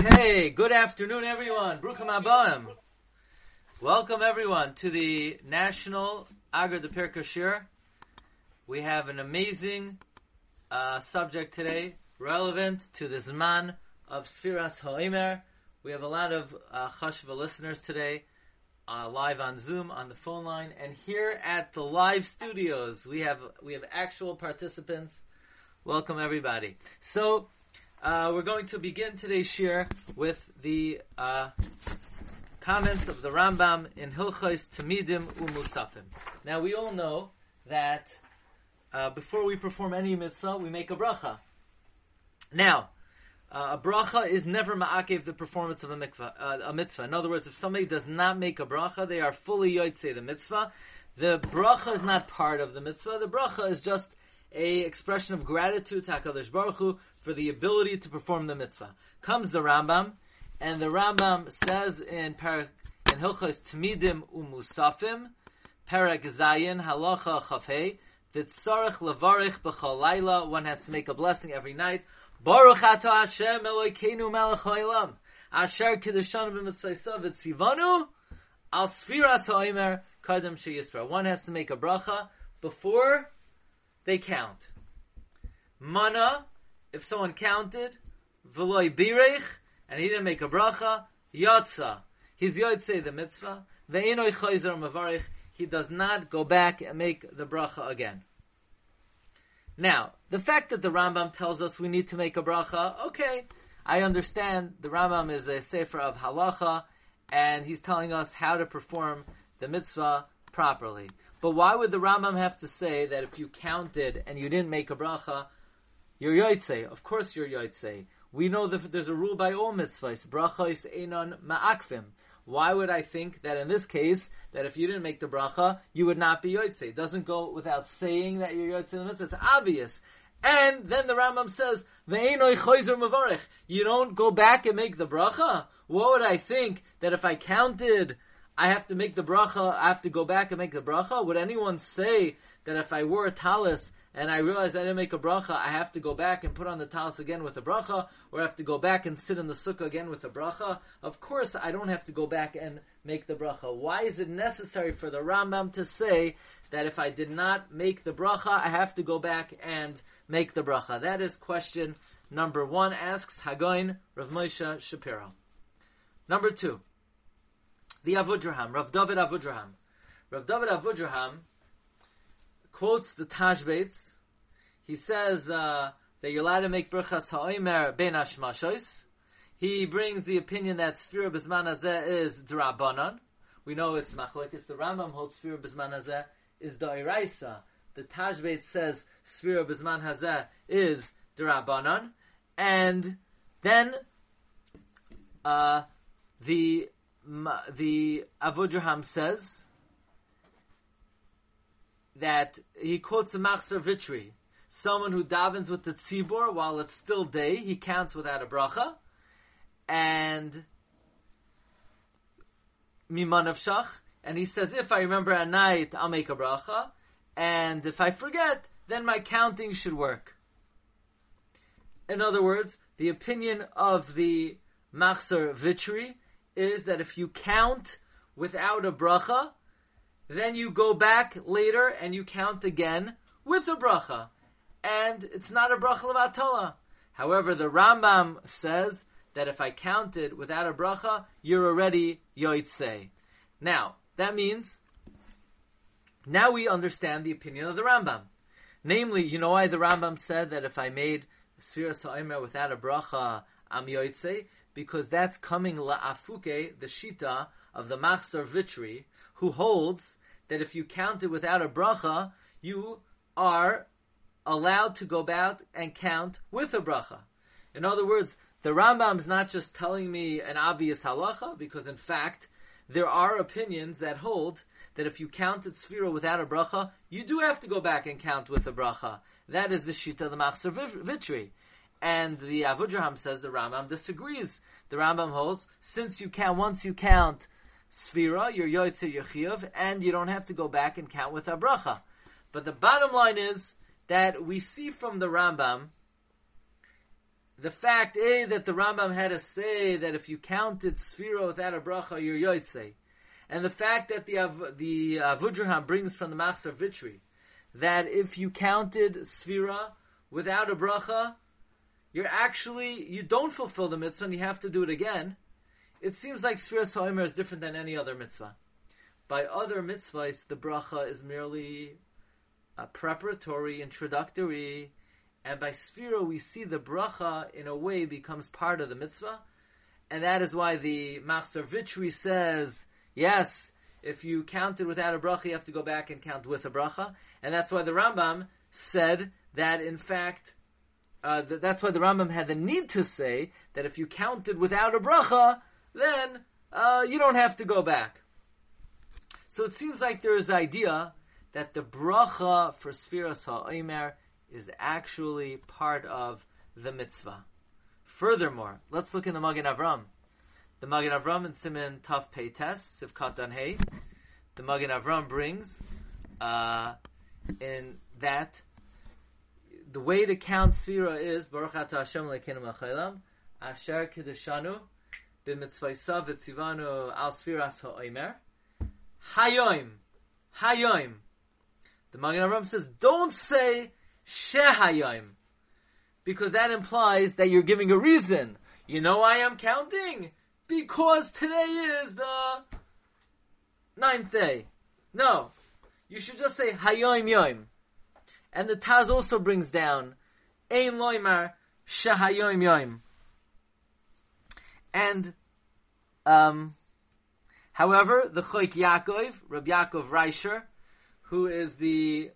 Okay, good afternoon, everyone. Bruchim Abayim. Welcome, everyone, to the National Agar de Pirkashir. We have an amazing uh, subject today, relevant to the Zman of Sfiras Ha'omer. We have a lot of uh, Chashva listeners today, uh, live on Zoom, on the phone line, and here at the live studios, we have we have actual participants. Welcome, everybody. So, uh, we're going to begin today's shir with the uh, comments of the Rambam in Hilchos Tamidim Umusafim. Now we all know that uh, before we perform any mitzvah, we make a bracha. Now, uh, a bracha is never ma'akev the performance of a, mikvah, uh, a mitzvah. In other words, if somebody does not make a bracha, they are fully yotzei the mitzvah. The bracha is not part of the mitzvah. The bracha is just a expression of gratitude to HaKadosh Baruch Hu for the ability to perform the mitzvah. Comes the Rambam, and the Rambam says in Parak, in Hilchos Tmidim Umusafim, Parak Zayin Halacha Chafei, Vitzarech Levarich B'chol Laila, one has to make a blessing every night. Baruch Ato Hashem Elokeinu Melech HaOlam, Asher Kedushan B'mitzvaysa V'tzivanu, Al Sfiras HaOmer Kadem Sheyisra. One has to make a bracha before they count. Mana, if someone counted, v'loy birech, and he didn't make a bracha, yotza. He's yotzei the mitzvah. Ve'enoi chayzer mavarich. He does not go back and make the bracha again. Now, the fact that the Rambam tells us we need to make a bracha, okay, I understand the Rambam is a sefer of halacha, and he's telling us how to perform the mitzvah properly. But why would the Rambam have to say that if you counted and you didn't make a bracha, you're yotzei? Of course you're yotzei. We know that there's a rule by all mitzvahs. Brachos einon ma'akvim. Why would I think that in this case, that if you didn't make the bracha, you would not be yotzei? It doesn't go without saying that you're yotzei the mitzvah. It's obvious. And then the Rambam says. You don't go back and make the bracha. What would I think that if I counted I have to make the bracha, I have to go back and make the bracha? Would anyone say that if I wore a talis and I realized I didn't make a bracha, I have to go back and put on the talis again with a bracha, or I have to go back and sit in the sukkah again with a bracha? Of course, I don't have to go back and make the bracha. Why is it necessary for the Rambam to say that if I did not make the bracha, I have to go back and make the bracha? That is question number one, asks Hagoin Rav Moshe Shapiro. Number two, the Avudraham, Rav David Avudraham. Rav David Avudraham quotes the Tashbates. He says uh, that you're allowed to make brachas ha'omer ben hashmashos. He brings the opinion that Sfira Bisman Hazeh is Drabanan. We know it's Machlekes. The Rambam holds Sfira Bisman Hazeh is Da'iraisa. The Tashbet says Sfira Bisman Hazeh is Drabanan. And then uh, the the Avudraham says that he quotes the Machzor Vitri, someone who davens with the tzibor while it's still day, he counts without a bracha, and miman of shach, and he says, if I remember at night, I'll make a bracha, and if I forget, then my counting should work. In other words, the opinion of the Machzor Vitri is that if you count without a bracha, then you go back later and you count again with a bracha. And it's not a bracha levatala. However, the Rambam says that if I counted without a bracha, you're already yoitzei. Now, that means, now we understand the opinion of the Rambam. Namely, you know why the Rambam said that if I made Sfira Sa'imer without a bracha, I'm yoitzei? Because that's coming la'afuke, the shita of the Machzor Vitri, who holds that if you count it without a bracha, you are allowed to go about and count with a bracha. In other words, the Rambam is not just telling me an obvious halacha, because in fact, there are opinions that hold that if you count counted Sphira without a bracha, you do have to go back and count with a bracha. That is the shita of the Machzor Vitri. And the Avudraham says the Rambam disagrees. The Rambam holds, since you count, once you count Sphira, you're Yotze Yechiv, and you don't have to go back and count with a bracha. But the bottom line is that we see from the Rambam the fact A that the Rambam had to say that if you counted Sphira without a bracha, you're Yotzei. And the fact that the the Avudraham brings from the Machzor Vitri that if you counted Sphira without a bracha, you're actually you don't fulfill the mitzvah and you have to do it again. It seems like Sphira Soimer is different than any other mitzvah. By other mitzvahs, the bracha is merely a preparatory, introductory, and by Sphira we see the bracha in a way becomes part of the mitzvah, and that is why the Machzor Vitri says, yes, if you counted without a bracha, you have to go back and count with a bracha, and that's why the Rambam said that in fact, uh, th- that's why the Rambam had the need to say that if you counted without a bracha, then uh, you don't have to go back. So it seems like there is idea that the bracha for Sfiras HaOmer is actually part of the mitzvah. Furthermore, let's look in the Magen Avram. The Magen Avram in Siman Taf Pei Tes, Sivkat Dan the Magen Avram brings uh, in that the way to count Sfira is Baruch Ata Hashem Lekeinu Machelam Asher Kedeshanu B'mitzvaysav V'tzivanu Al Sfiras HaOmer Hayoim Hayoim the Magen Avram says don't say Shehayoim because that implies that you're giving a reason. You know why I'm counting? Because today is the ninth day. No. You should just say Hayoim Yoim. And the Taz also brings down Ein Loimar Shahayoim Yoim. And, um, however, the Choik Yaakov, Rabbi Yaakov Reisher, who is the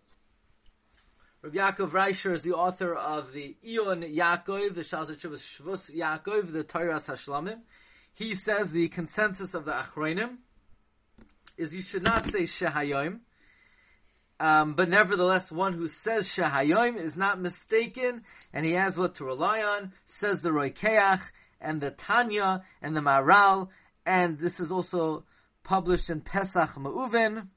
Rabbi Yaakov Reisher is the author of the Ion Yaakov, the Shalzat Shvus Yaakov, the Torah Hashlamim. He says the consensus of the Achronim is you should not say Shehayoim, um, but nevertheless, one who says Shehayoim is not mistaken, and he has what to rely on, says the Roikeach, and the Tanya, and the Maral, and this is also published in Pesach Ma'uven.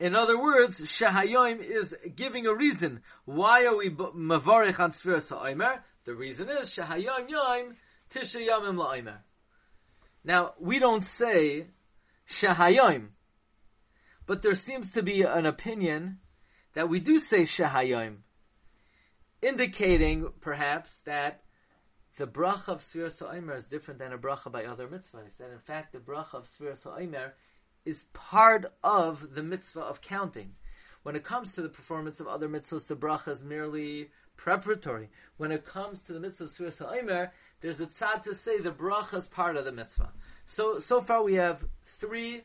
In other words, Shehayoim is giving a reason. Why are we mavarich on Sfiras HaOmer? The reason is Shehayoim Yoim Tisha LaOmer. Now, we don't say Shehayoim, but there seems to be an opinion that we do say Shehayoim, indicating perhaps that the bracha of Sfiras HaOmer is different than a bracha by other mitzvahs. That in fact, the bracha of Sfiras HaOmer is part of the mitzvah of counting. When it comes to the performance of other mitzvahs, the bracha is merely preparatory. When it comes to the mitzvah of Surah Ha'omer, there's a tzad to say the bracha is part of the mitzvah. So, so far we have three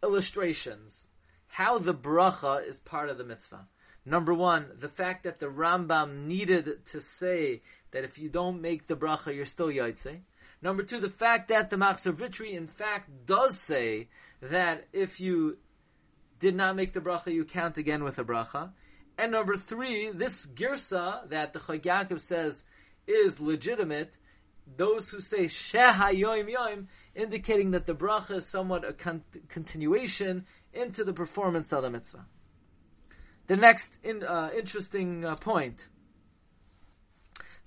illustrations how the bracha is part of the mitzvah. Number one, the fact that the Rambam needed to say that if you don't make the bracha, you're still yaitse. Number two, the fact that the Machzor Vitri in fact does say that if you did not make the bracha, you count again with a bracha. And number three, this girsa that the Chag says is legitimate, those who say shehayoim yoim, indicating that the bracha is somewhat a con- continuation into the performance of the mitzvah. The next in, uh, interesting uh, point,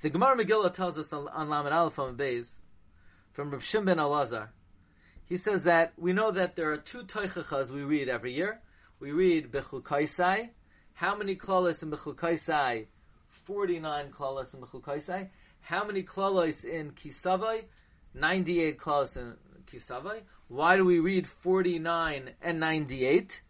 the Gemara Megillah tells us on, on Lamed Aleph on Beis, from Rav Shimon ben Elazar, he says that we know that there are two toichachas we read every year. We read Bechukaisai. How many klalos in Bechukaisai? 49 klalos in Bechukaisai. How many klalos in Kisavai? 98 klalos in Kisavai. Why do we read 49 and 98?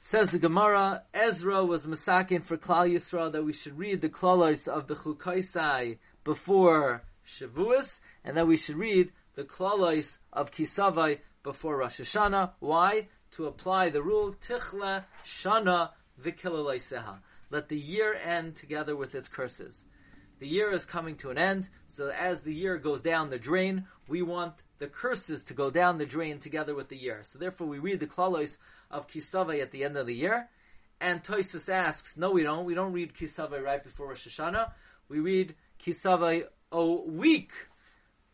Says the Gemara, Ezra was masakin for Klal Yisrael that we should read the klalos of Bechukaisai before Shavuos, and that we should read the klalos of Kisavai before Rosh Hashanah. Why? To apply the rule Tichla Shana Vikilalaiseha. Let the year end together with its curses. The year is coming to an end, so as the year goes down the drain, we want the curses to go down the drain together with the year. So therefore we read the klalos of Kisavai at the end of the year. And Toisus asks, no we don't, we don't read Kisavai right before Rosh Hashanah. We read Kisavai a week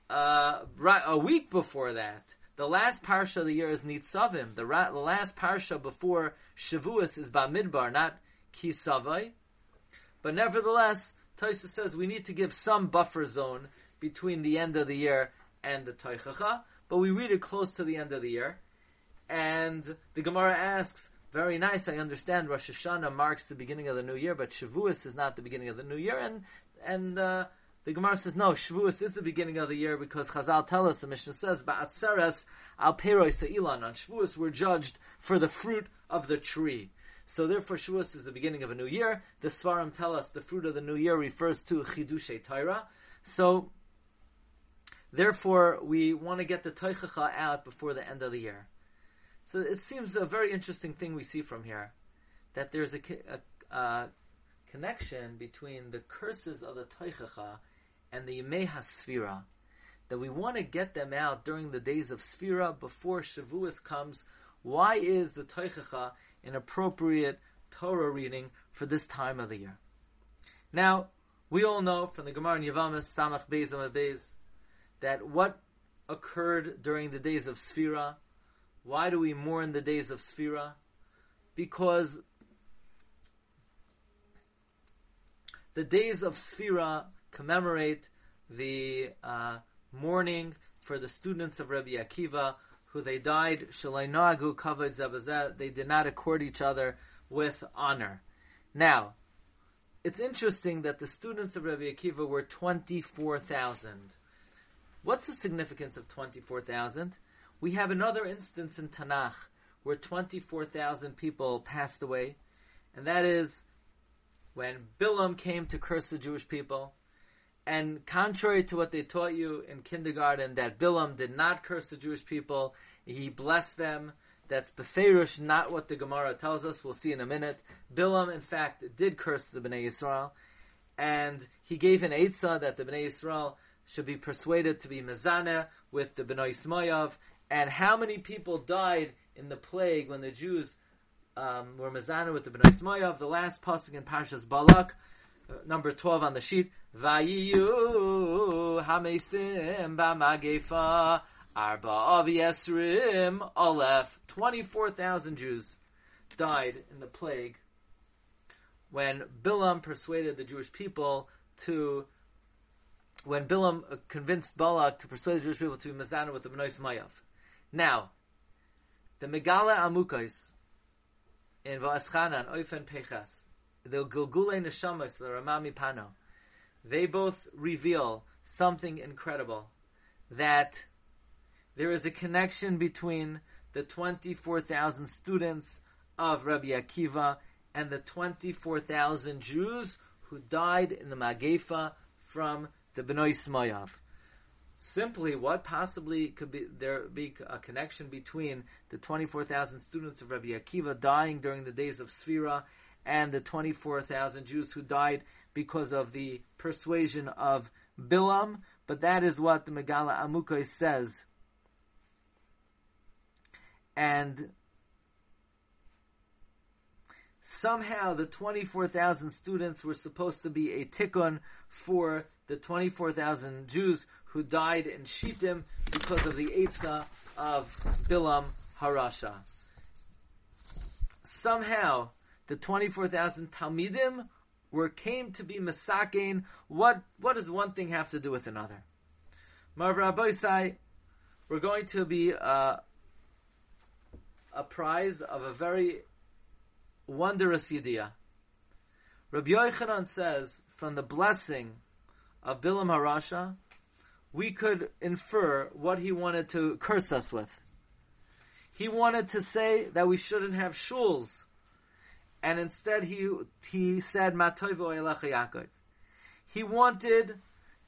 uh, right, a week before that, the last parsha of the year is Nitzavim. The, ra- the last parsha before Shavuos is Bamidbar, not Kisavai. But nevertheless, Taisa says we need to give some buffer zone between the end of the year and the Teichacha, but we read it close to the end of the year. And the Gemara asks, very nice, I understand Rosh Hashanah marks the beginning of the new year, but Shavuos is not the beginning of the new year, and, and, uh, the Gemara says, no, Shavuos is the beginning of the year because Chazal tell us, the Mishnah says, Ba'atzeres al peroi se'ilan. On Shavuos, we're judged for the fruit of the tree. So therefore, Shavuos is the beginning of a new year. The Svarim tell us the fruit of the new year refers to Chidushe Torah. So, therefore, we want to get the Teichacha out before the end of the year. So it seems a very interesting thing we see from here, that there's a, a, a connection between the curses of the Teichacha and the Yemei HaSfira, that we want to get them out during the days of Sfira before Shavuos comes. Why is the Teichacha an appropriate Torah reading for this time of the year? Now, we all know from the Gemara in Yavamas, Samach Beis Beis, that what occurred during the days of Sfira, why do we mourn the days of Sfira? Because the days of Sfira commemorate the uh, mourning for the students of Rabbi Akiva, who they died, they did not accord each other with honor. Now, it's interesting that the students of Rabbi Akiva were 24,000. What's the significance of 24,000? We have another instance in Tanakh where 24,000 people passed away, and that is when Bilam came to curse the Jewish people, and contrary to what they taught you in kindergarten, that Bilam did not curse the Jewish people, he blessed them. That's Beferish, not what the Gemara tells us. We'll see in a minute. Bilam, in fact, did curse the Bnei Yisrael, and he gave an Eitzah that the Bnei Yisrael should be persuaded to be Mezaneh with the Bnei Smoyav. And how many people died in the plague when the Jews um, were Mezaneh with the Bnei Smoyav? The last pasuk in Parshas Balak, uh, number 12 on the sheet. Vayiyu hamesim b'magefa arba av yesrim aleph. 24,000 Jews died in the plague when Bilam persuaded the Jewish people to when Bilam uh, convinced Balak to persuade the Jewish people to be Mazana with the Benois Mayav. Now, the Megala Amukais in Va'aschanan, Oifen Pechas, the Gilgule Neshamas, the Rema MiPano, they both reveal something incredible that there is a connection between the 24,000 students of Rabbi Akiva and the 24,000 Jews who died in the Magefa from the Benois Smoyav. Simply, what possibly could be there be a connection between the 24,000 students of Rabbi Akiva dying during the days of Sfira and the 24,000 Jews who died because of the persuasion of Bilam, but that is what the Megala Amukai says. And somehow the 24,000 students were supposed to be a tikkun for the 24,000 Jews who died in Shittim because of the Eitzah of Bilam Harasha. Somehow, the 24,000 Talmidim were came to be Masakein. What, what does one thing have to do with another? Marv Rabbi we're going to be uh, a prize of a very wondrous idea. Rabbi Yochanan says, from the blessing of Bilam Harasha, we could infer what he wanted to curse us with. He wanted to say that we shouldn't have shuls and instead he he said. He wanted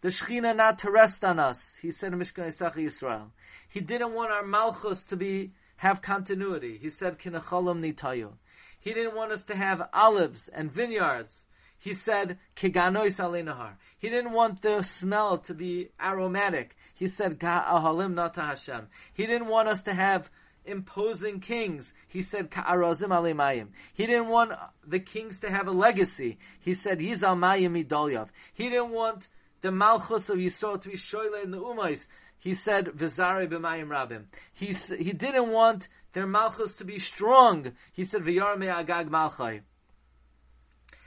the Shechina not to rest on us. He said Mishkan Yisrael. He didn't want our Malchus to be have continuity. He said Kinacholam Nitayu. He didn't want us to have olives and vineyards. He said Kiganois Alenahar. He didn't want the smell to be aromatic. He said Ahalim Nata Hashem. He didn't want us to have imposing kings. He said, Ka'arazim alemayim. He didn't want the kings to have a legacy. He said, Yizal mayim idolyav. He didn't want the malchus of Yisrael to be shoyle in the umais. He said, Vizare b'mayim rabim. He, he didn't want their malchus to be strong. He said, V'yar agag malchai.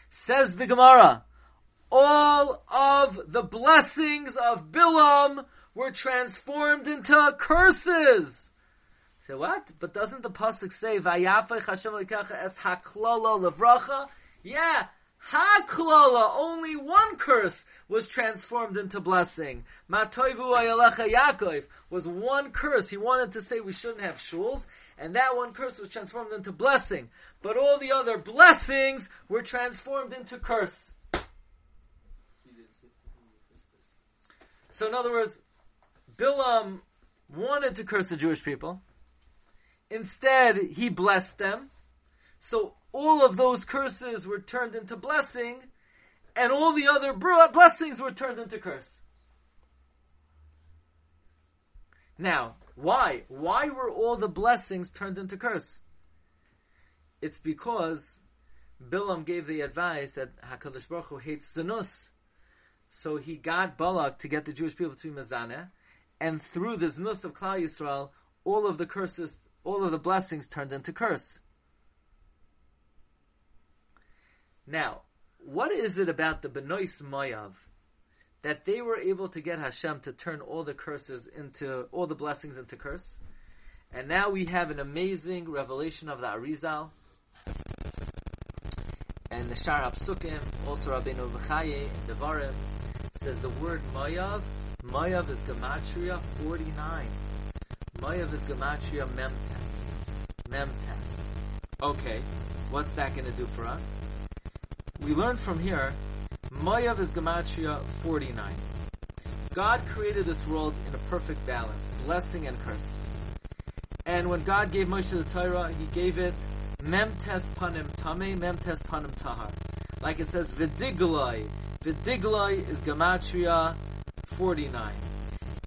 Says the Gemara, all of the blessings of Bilam were transformed into curses. Say what? But doesn't the pasuk say "Vayafech Hashem es haklala levracha"? Yeah, haklala. Only one curse was transformed into blessing. Matoivu ayalecha Yaakov was one curse. He wanted to say we shouldn't have shuls, and that one curse was transformed into blessing. But all the other blessings were transformed into curse. So in other words, Bilam wanted to curse the Jewish people. Instead, he blessed them. So all of those curses were turned into blessing, and all the other blessings were turned into curse. Now, why? Why were all the blessings turned into curse? It's because Bilam gave the advice that Hakadosh Baruch Hu hates Zanus, so he got Balak to get the Jewish people to be Mazaneh, and through the Znus of Klal Yisrael, all of the curses, all of the blessings turned into curse. Now, what is it about the Benois Moav that they were able to get Hashem to turn all the curses into, all the blessings into curse? And now we have an amazing revelation of the Arizal and the Shar HaPsukim, also Rabbeinu Bechaye and Devarim, says the word Mayav, Mayav is Gematria 49. Mayav is Gematria Memtes. Memtes. Okay, what's that going to do for us? We learn from here, Mayav is Gematria 49. God created this world in a perfect balance, blessing and curse. And when God gave Moshe the Torah, He gave it Memtes Panim Tame, Memtes Panim Tahar. Like it says, Vidiglai, Vidiglai is Gematria 49.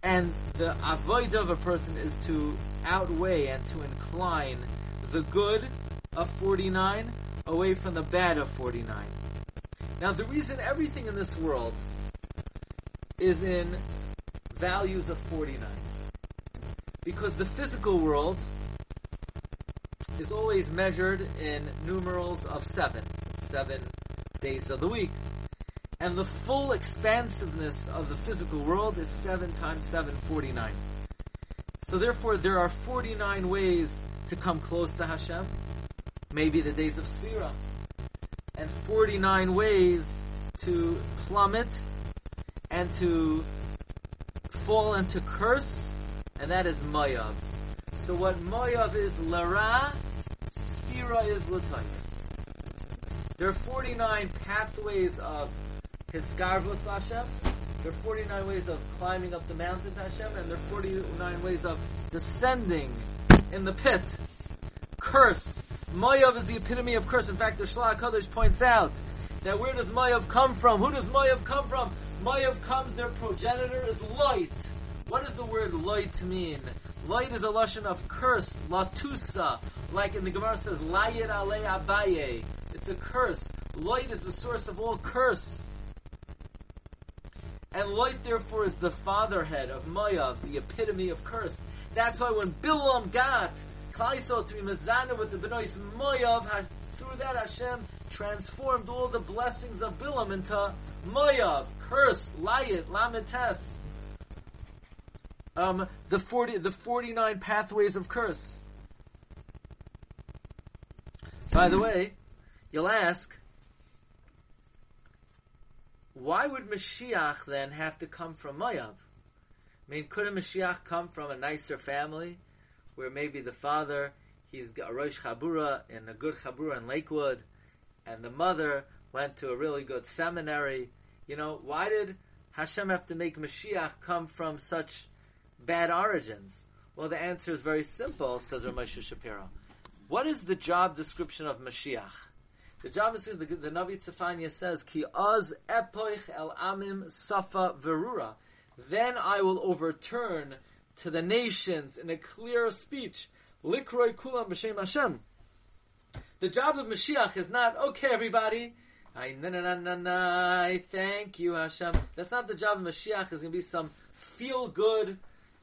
And the avoid of a person is to outweigh and to incline the good of 49 away from the bad of 49. Now, the reason everything in this world is in values of 49 because the physical world is always measured in numerals of seven, seven days of the week. And the full expansiveness of the physical world is 7 times 7, 49. So therefore, there are 49 ways to come close to Hashem. Maybe the days of Sphira. And 49 ways to plummet and to fall into curse, and that is Mayav. So what Mayav is Lara, Sphira is Latayah. There are 49 pathways of Hiskarvus Hashem. There are 49 ways of climbing up the mountain to Hashem, and there are 49 ways of descending in the pit. Curse. Mayav is the epitome of curse. In fact, the Shlach Kodesh points out that where does Mayav come from? Who does Mayav come from? Mayav comes, their progenitor is Lot. What does the word Lot mean? Lot is a lashon of curse, latusa, like in the Gemara says, layit ale abaye. It's a curse. Lot is the source of all curse. And Lot, therefore, is the fatherhead of Mayav, the epitome of curse. That's why when Bilam got Klaiso to be Mazana with the Benois Mayav, through that Hashem transformed all the blessings of Bilam into Mayav, curse, Layit, Lamites. Um, the forty, the forty-nine pathways of curse. By the way, you'll ask, why would Mashiach then have to come from Mayav? I mean, could a Mashiach come from a nicer family, where maybe the father he's a Rosh Chabura in a good Chabura in Lakewood, and the mother went to a really good seminary. You know, why did Hashem have to make Mashiach come from such bad origins? Well, the answer is very simple, says Ramesh Shapiro. What is the job description of Mashiach? The job is the, the Navi Tzefania says, Ki az epoich el amim safa verura. Then I will overturn to the nations in a clear speech, likroi kulam b'shem Hashem. The job of Mashiach is not, okay everybody, I na na na na na, thank you Hashem. That's not the job of Mashiach, it's going to be some feel good,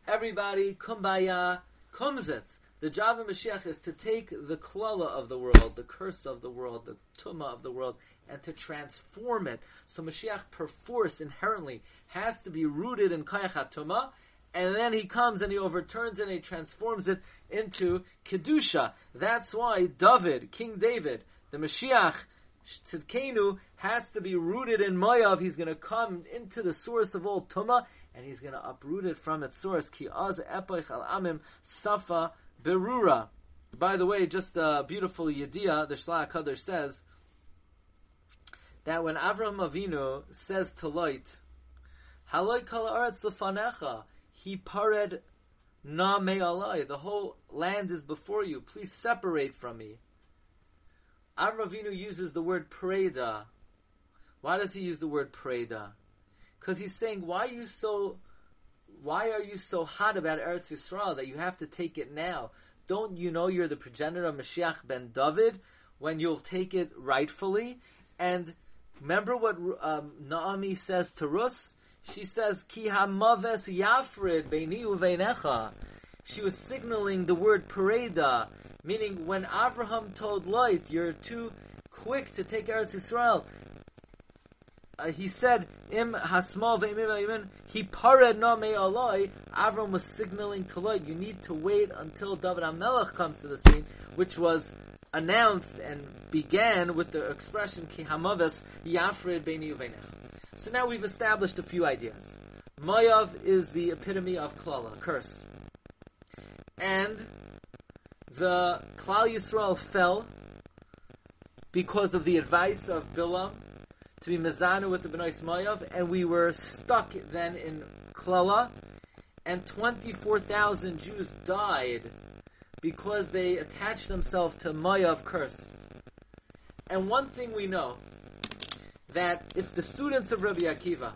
everybody, kumbaya, kumzitz. The job of Mashiach is to take the klala of the world, the curse of the world, the tuma of the world, and to transform it. So Mashiach perforce inherently has to be rooted in kayach tuma, and then he comes and he overturns it and he transforms it into kedusha. That's why David, King David, the Mashiach, Tzidkenu, has to be rooted in Mayav. He's going to come into the source of all tuma, and he's going to uproot it from its source. Ki az epoich al amim safa berura. By the way, just a beautiful yediyah, the Shlach Kadosh says that when Avram Avinu says to Lot, Haloi kal aretz lefanecha, he pared na me alai, the whole land is before you, please separate from me. Avram uses the word preda. Why does he use the word preda? Because he's saying, why are you so, why are you so hot about Eretz Yisrael that you have to take it now? Don't you know you're the progenitor of Mashiach ben David when you'll take it rightfully? And remember what um, Naomi says to Rus? She says, Ki hamaves yafrid. She was signaling the word pareda, meaning when Abraham told Lot, you're too quick to take Eretz Yisrael, uh, he said, "Im hasmal ve'imim He pared na me aloi. Avram was signaling to Lot, you need to wait until David Hamelech comes to the scene, which was announced and began with the expression ki hamaves yafred beini So now we've established a few ideas. Mayav is the epitome of klala, curse, and the Klal Yisrael fell because of the advice of Bilam to be mezana with the Benois Mayav, and we were stuck then in Klala, and 24,000 Jews died because they attached themselves to Mayav curse. And one thing we know, that if the students of Rabbi Akiva,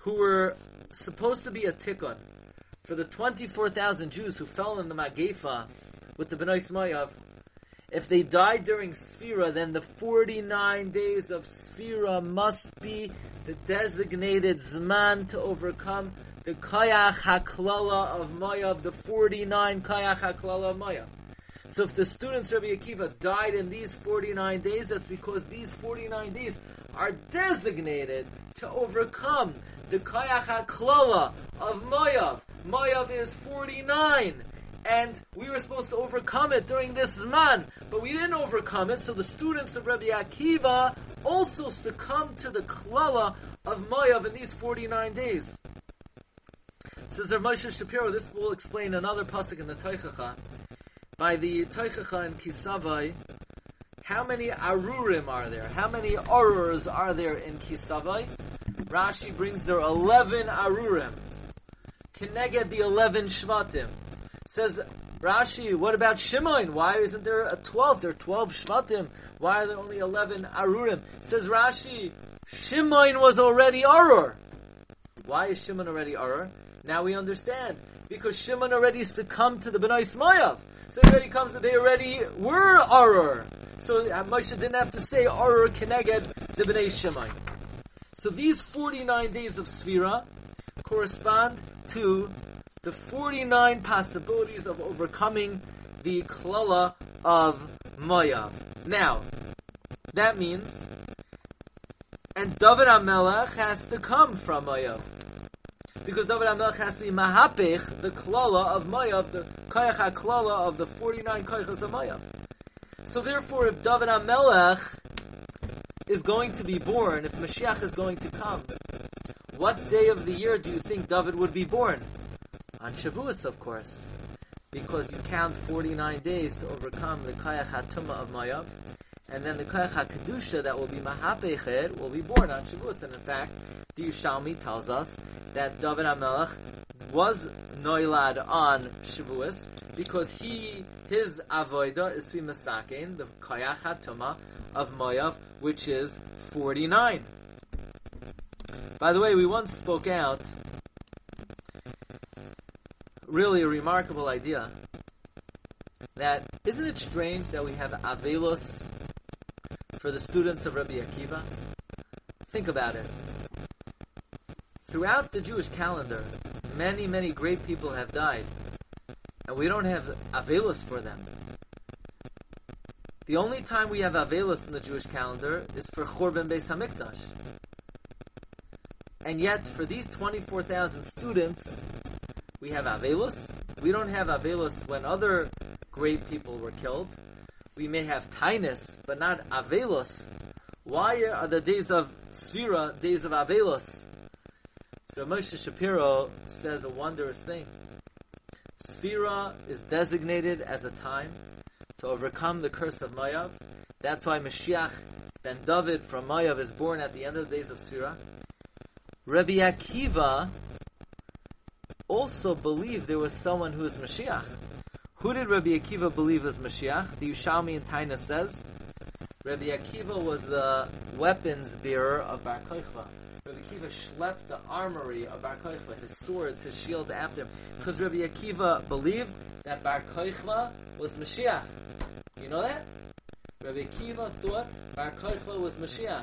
who were supposed to be a tikkun, for the 24,000 Jews who fell in the Magefa with the Benois Mayav, if they died during Sphira, then the 49 days of Sphira must be the designated Zman to overcome the Kayach HaKlala of Mayav, the 49 Kayach HaKlala of Mayav. So if the students of Rabbi Akiva died in these 49 days, that's because these 49 days are designated to overcome the Kayach HaKlala of Mayav. Mayav is 49 and we were supposed to overcome it during this Zman, but we didn't overcome it, so the students of Rabbi Akiva also succumbed to the klala of Mayav in these 49 days. Says Rav Moshe Shapiro, this will explain another pasuk in the Teichacha. By the Teichacha in Kisavai, how many arurim are there? How many arurs are there in Kisavai? Rashi brings there 11 arurim. Keneged the 11 shvatim. Says Rashi, what about Shimon? Why isn't there a 12? There are 12 Shvatim. Why are there only 11 Arurim? Says Rashi, Shimon was already Arur. Why is Shimon already Arur? Now we understand. Because Shimon already succumbed to the B'nai Smayav. So he already comes, they already were Arur. So uh, Moshe didn't have to say Arur Keneged B'nai Shimon. So these 49 days of Sphira correspond to the 49 possibilities of overcoming the klala of Maya. Now, that means, and David HaMelech has to come from Maya. Because David HaMelech has to be mahapech, the klala of Maya, the kayach klala of the 49 kayachas of Maya. So therefore, if David HaMelech is going to be born, if Mashiach is going to come, what day of the year do you think David would be born? on Shavuos, of course, because you count 49 days to overcome the Kayach HaTumah of Mayav, and then the Kayach HaKedusha that will be Mahapechet will be born on Shavuos. And in fact, the Yushalmi tells us that David HaMelech was noilad on Shavuos because he, his avoida is to be Masakin, the Kayach HaTumah of Mayav, which is 49. By the way, we once spoke out really a remarkable idea. That isn't it strange that we have Avelos for the students of Rabbi Akiva? Think about it. Throughout the Jewish calendar, many, many great people have died. And we don't have Avelus for them. The only time we have Avelus in the Jewish calendar is for Churban Beis Hamikdash. And yet, for these 24,000 students, we have Avelus. We don't have Avelus when other great people were killed. We may have Tainus, but not Avelus. Why are the days of Sphira days of Avelus? So Moshe Shapiro says a wondrous thing. Sphira is designated as a time to overcome the curse of Mayav. That's why Mashiach ben David from Mayav is born at the end of the days of Sphira. Rabbi Akiva also believed there was someone who is Mashiach. Who did Rabbi Akiva believe was Mashiach? The Yushalmi in Taina says Rabbi Akiva was the weapons bearer of Bar Kochva. Rabbi Akiva schlepped the armory of Bar Kochva, his swords, his shields after him, because Rabbi Akiva believed that Bar Kochva was Mashiach. You know that? Rabbi Akiva thought Bar Kochva was Mashiach.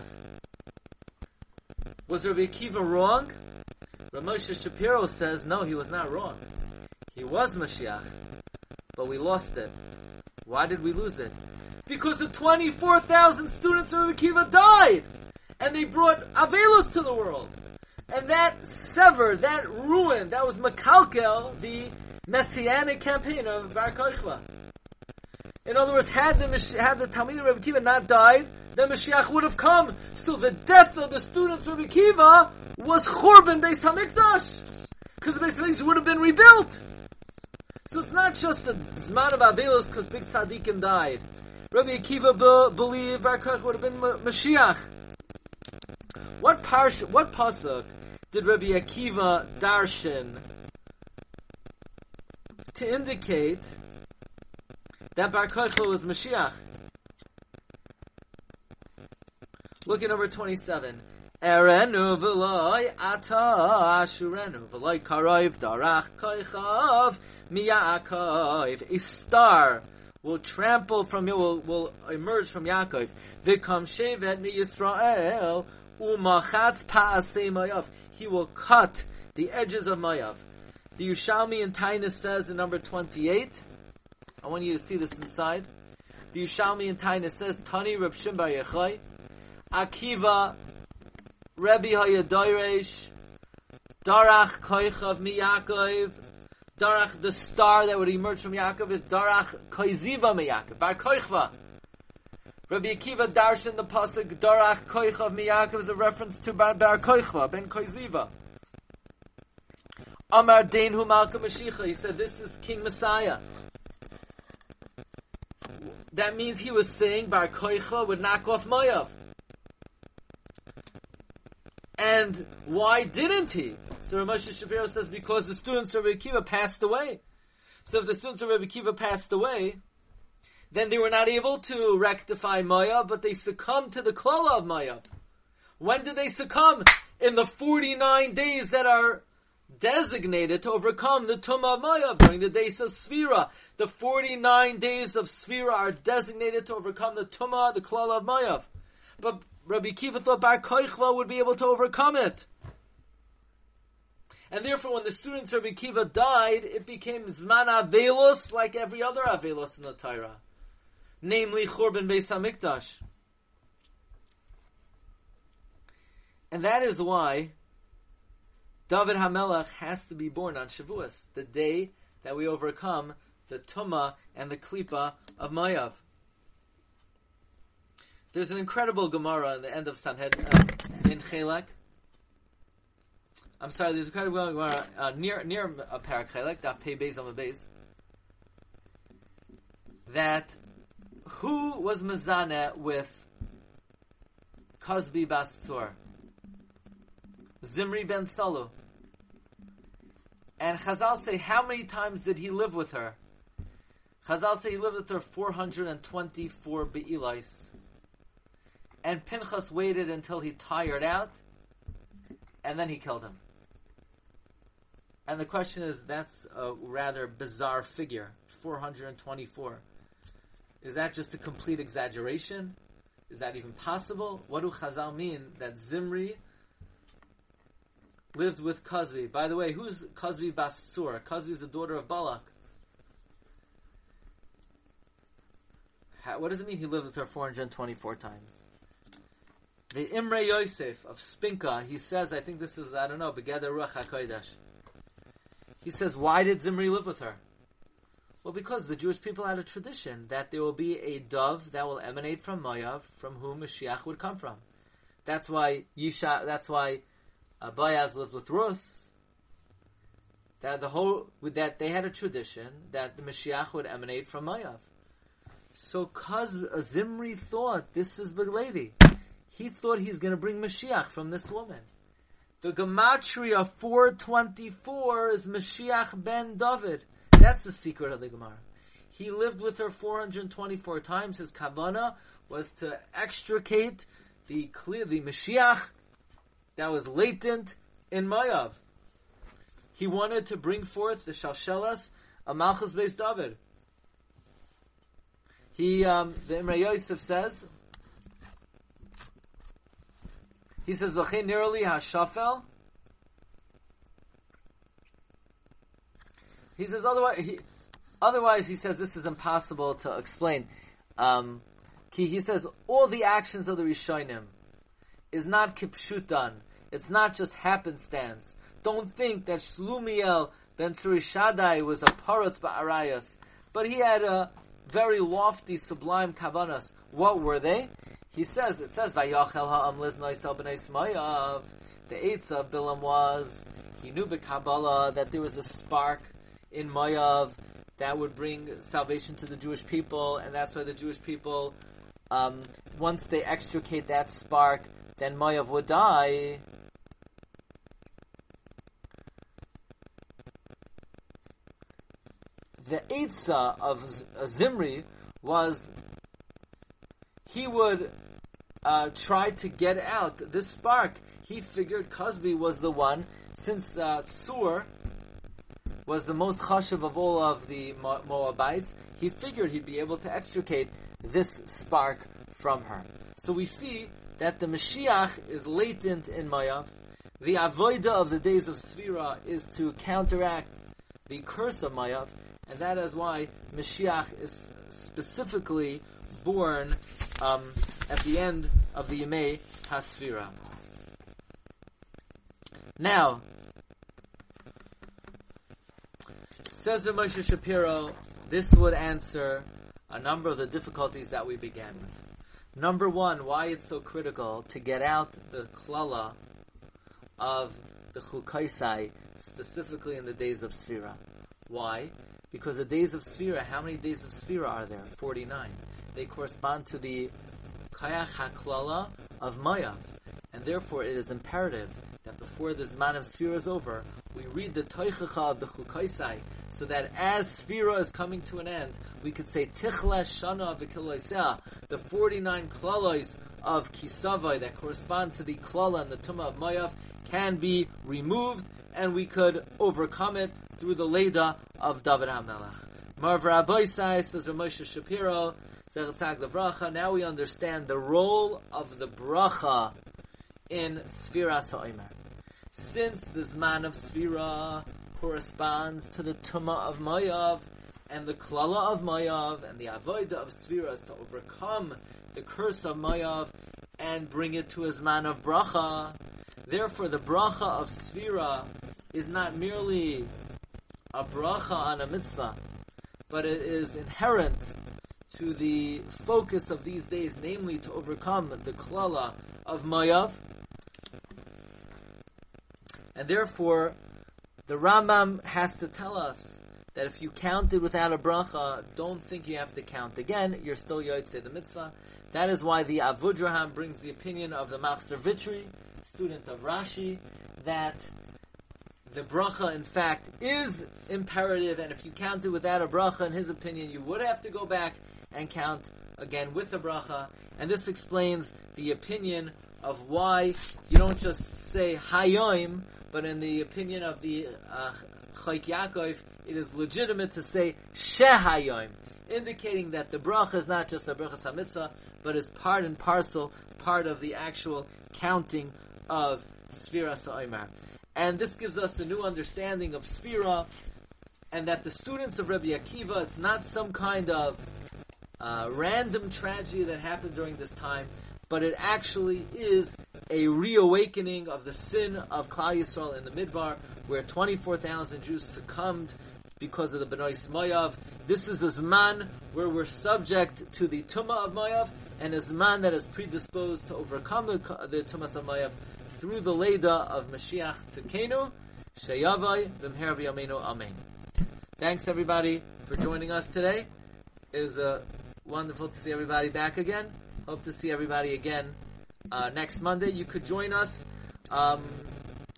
Was Rabbi Akiva wrong? Ramosha Shapiro says, no, he was not wrong. He was Mashiach, but we lost it. Why did we lose it? Because the 24,000 students of Rabbi Akiva died! And they brought Avelus to the world! And that severed, that ruined, that was Makalkel, the messianic campaign of Bar Kochva. In other words, had the had the Talmud Rebbe Kiva not died, then Mashiach would have come. So the death of the students of Rebbe Kiva was Churban based Hamikdash, because the Beis would have been rebuilt. So it's not just the Zman of Avelus because big tzaddikim died. Rabbi Akiva be- believed Bar Koch would have been Mashiach. What parsha, what pasuk did Rabbi Akiva darshan to indicate that Bar Kochva was Mashiach. Look at number 27. Erenu v'loy ata ashurenu v'loy karov darach koichav miyakov. A star will trample from you, will, will emerge from Yaakov. V'kam shevet mi Yisrael umachatz pa'asei mayav. He will cut the edges of mayav. The Yushalmi in Tainus says in number 28, I want you to see this inside. The Yushalmi in Tainus says, Tani Reb Shimbar Yechai, Akiva, Rebbe Hayadoiresh, Darach Koichav Mi Yaakov, Darach, the star that would emerge from Yaakov is Darach Koiziva Mi Yaakov, Bar Koichva. Rabbi Akiva Darshan the pasuk Darach Koichav Mi Yaakov is a reference to Bar, Bar Koichva, Ben Koiziva. Amar Hu Malka Mashiach. He said, this is King Messiah. That means he was saying Bar Koicha would knock off Moav. And why didn't he? So Ramesh Shapiro says because the students of Rabbi Kiva passed away. So if the students of Rabbi Kiva passed away, then they were not able to rectify Maya, but they succumbed to the klala of Maya. When did they succumb? In the 49 days that are designated to overcome the Tumah of Mayav during the days of Sphira. The 49 days of Sphira are designated to overcome the Tumah, the Klal of Mayav. But Rabbi Kiva thought Bar Koichva would be able to overcome it. And therefore, when the students of Rabbi Kiva died, it became Zman Avelus like every other Avelus in the Torah. Namely, Churban Beis HaMikdash. And that is why David Hamelach has to be born on Shavuos, the day that we overcome the Tuma and the Klipa of Mayav. There's an incredible Gemara in the end of Sanhedrin uh, in Chelek. I'm sorry, there's a incredible Gemara uh, near near a Parak Chelek, Daf Pei Beis Beis. That who was Mazana with Kozbi Basur? Zimri ben Salu. And Chazal say, how many times did he live with her? Chazal say he lived with her 424 Be'ilais. And Pinchas waited until he tired out, and then he killed him. And the question is, that's a rather bizarre figure, 424. Is that just a complete exaggeration? Is that even possible? What do Chazal mean that Zimri lived with Kazvi? By the way, who's Kazvi Bastsur? Kazvi is the daughter of Balak. What does it mean he lived with her 424 times? The Imre Yosef of Spinka, he says, I think this is, I don't know, Begeder Ruach HaKodesh. He says, why did Zimri live with her? Well, because the Jewish people had a tradition that there will be a dove that will emanate from Moav, from whom Mashiach would come from. That's why Yisha, that's why uh, Boaz lived with Rus. That the whole, that they had a tradition that the Mashiach would emanate from Moav. So, cause Zimri thought this is the lady, he thought he's going to bring Mashiach from this woman. The Gematria 424 is Mashiach ben David. That's the secret of the Gemara. He lived with her 424 times. His kavana was to extricate the clear, the Mashiach that was latent in Mayav. He wanted to bring forth the Shalshelas of Malchus based David. He, um, the Imre Yosef says, he says, "V'chein nirali hashafel." He says, otherwise, he, otherwise, he says this is impossible to explain. Um, he, he says all the actions of the Rishonim is not kipshutan. It's not just happenstance. Don't think that Shlumiel ben Surishadai was a paratz ba'arayas, but he had a very lofty, sublime kavanas. What were they? He says, it says, Vayachel ha'am liznoi sel b'nei smayav. The Eitz of Bilam was, he knew Kabbalah that there was a spark in Mayav that would bring salvation to the Jewish people, and that's why the Jewish people, um, once they extricate that spark, then Mayav would die. The Eitzah of Zimri was he would uh, try to get out this spark. He figured Kozbi was the one, since uh, Tsur was the most chashiv of all of the Moabites, he figured he'd be able to extricate this spark from her. So we see that the Mashiach is latent in Mayav. The avoida of the days of Sfira is to counteract the curse of Mayav, and that is why Mashiach is specifically born um, at the end of the Yemei Hasfira. Now, says Moshe Shapiro, this would answer a number of the difficulties that we began with. Number one, why it's so critical to get out the klala of the chukaisai, specifically in the days of Sfira. Why? Because the days of Sfira, how many days of Sfira are there? 49 they correspond to the kayach haklala of Maya, and therefore it is imperative that before this man of Sfira is over, we read the Toichacha of the Chukaisai, so that as Sfira is coming to an end, we could say Tichla Shana V'Kiloisea, the 49 klalois of Kisavai that correspond to the klala and the Tumah of Mayav can be removed, and we could overcome it through the Leda of David HaMelech. Marv Rabbi says, Ramosha Shapiro, now we understand the role of the bracha in Sfira Sa'imer. Since this man of Sfira corresponds to the Tuma of Mayav, and the Klala of Mayav, and the Avoida of Sfira is to overcome the curse of Mayav and bring it to his man of bracha. Therefore, the bracha of Sfira is not merely a bracha on a mitzvah, but it is inherent to the focus of these days, namely to overcome the klala of Mayav. And therefore, the Rambam has to tell us that if you counted without a bracha, don't think you have to count again. You're still Yotzei the mitzvah. That is why the Avudraham brings the opinion of the Machzer Vitri, student of Rashi, that the bracha, in fact, is imperative, and if you counted without a bracha, in his opinion, you would have to go back and count again with the bracha. And this explains the opinion of why you don't just say Hayoim, but in the opinion of the uh, Chayk Yaakov, it is legitimate to say Shehayoim, indicating that the bracha is not just a bracha samitzah, but is part and parcel, part of the actual counting of Sfira Sa'imar. And this gives us a new understanding of Sfira, and that the students of Rabbi Akiva, it's not some kind of uh, random tragedy that happened during this time, but it actually is a reawakening of the sin of Klal Yisrael in the Midbar, where 24,000 Jews succumbed because of the Benois Moav. This is a Zman where we're subject to the Tumah of Moav, and a Zman that is predisposed to overcome the, the Tumas of Moav through the Leda of Mashiach Tzidkenu, Sheyavai, V'mher V'yameinu, Amen. Thanks everybody for joining us today. It was uh, wonderful to see everybody back again. Hope to see everybody again uh, next Monday. You could join us. Um,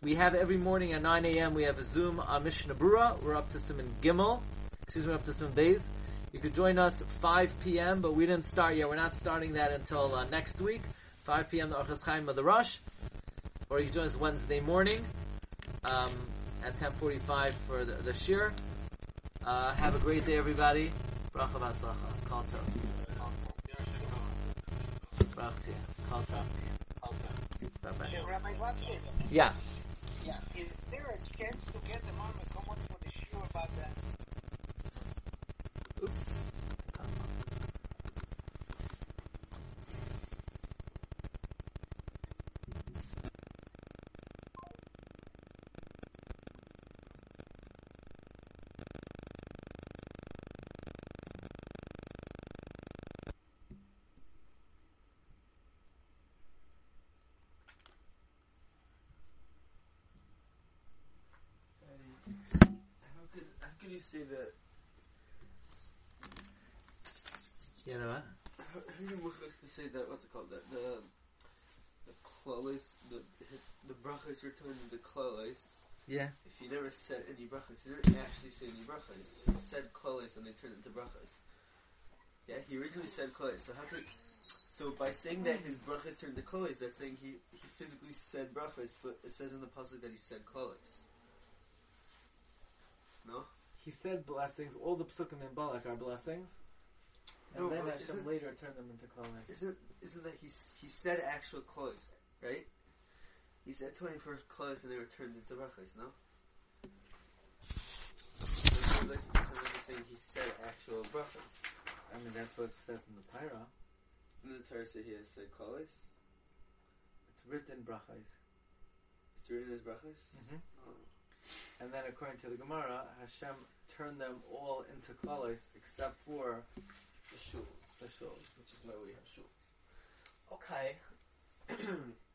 we have every morning at 9 a.m. We have a Zoom on Mishnah Brura. We're up to some Gimel. Excuse me, up to some Bays. You could join us 5 p.m., but we didn't start yet. We're not starting that until uh, next week. 5 p.m. the Orchos Chaim of the Rush. Or you join us Wednesday morning um, at 10.45 for the, the Shir. Uh, have a great day, everybody. Bracha v'atzlacha. Kol tov. Bracha to you. Kol tov. Bye-bye. Hey, Rabbi Watson, Yeah. yeah. is there a chance to get the mom to come on for the show about that? Oops. How could how could you say that? You know what? Are supposed to say that? What's it called? That the the klolis, the the brachas returned into klolis. Yeah. If he never said any brachas, he didn't actually say any brachas. He said klolis and they turned into brachas. Yeah, he originally said klolis. So how could so by saying that his brachas turned to klolis, that's saying he he physically said brachas, but it says in the pasuk that he said klolis. No. He said blessings. All the psukim in Balak are blessings. And No, then Hashem later turned them into Kolek. Isn't isn't that he he said actual clothes, right? He said twenty first clothes and they were turned into brachas, no? So like, it sounds like he's saying he said actual brachas. I mean, that's what it says in the Torah. And the Torah said he has said clothes. It's written brachas. It's written as brachas. Mm-hmm. Oh. And then according to the Gemara, Hashem turned them all into Kolek except for The shuls, the shuls. which is why we have shuls. Okay.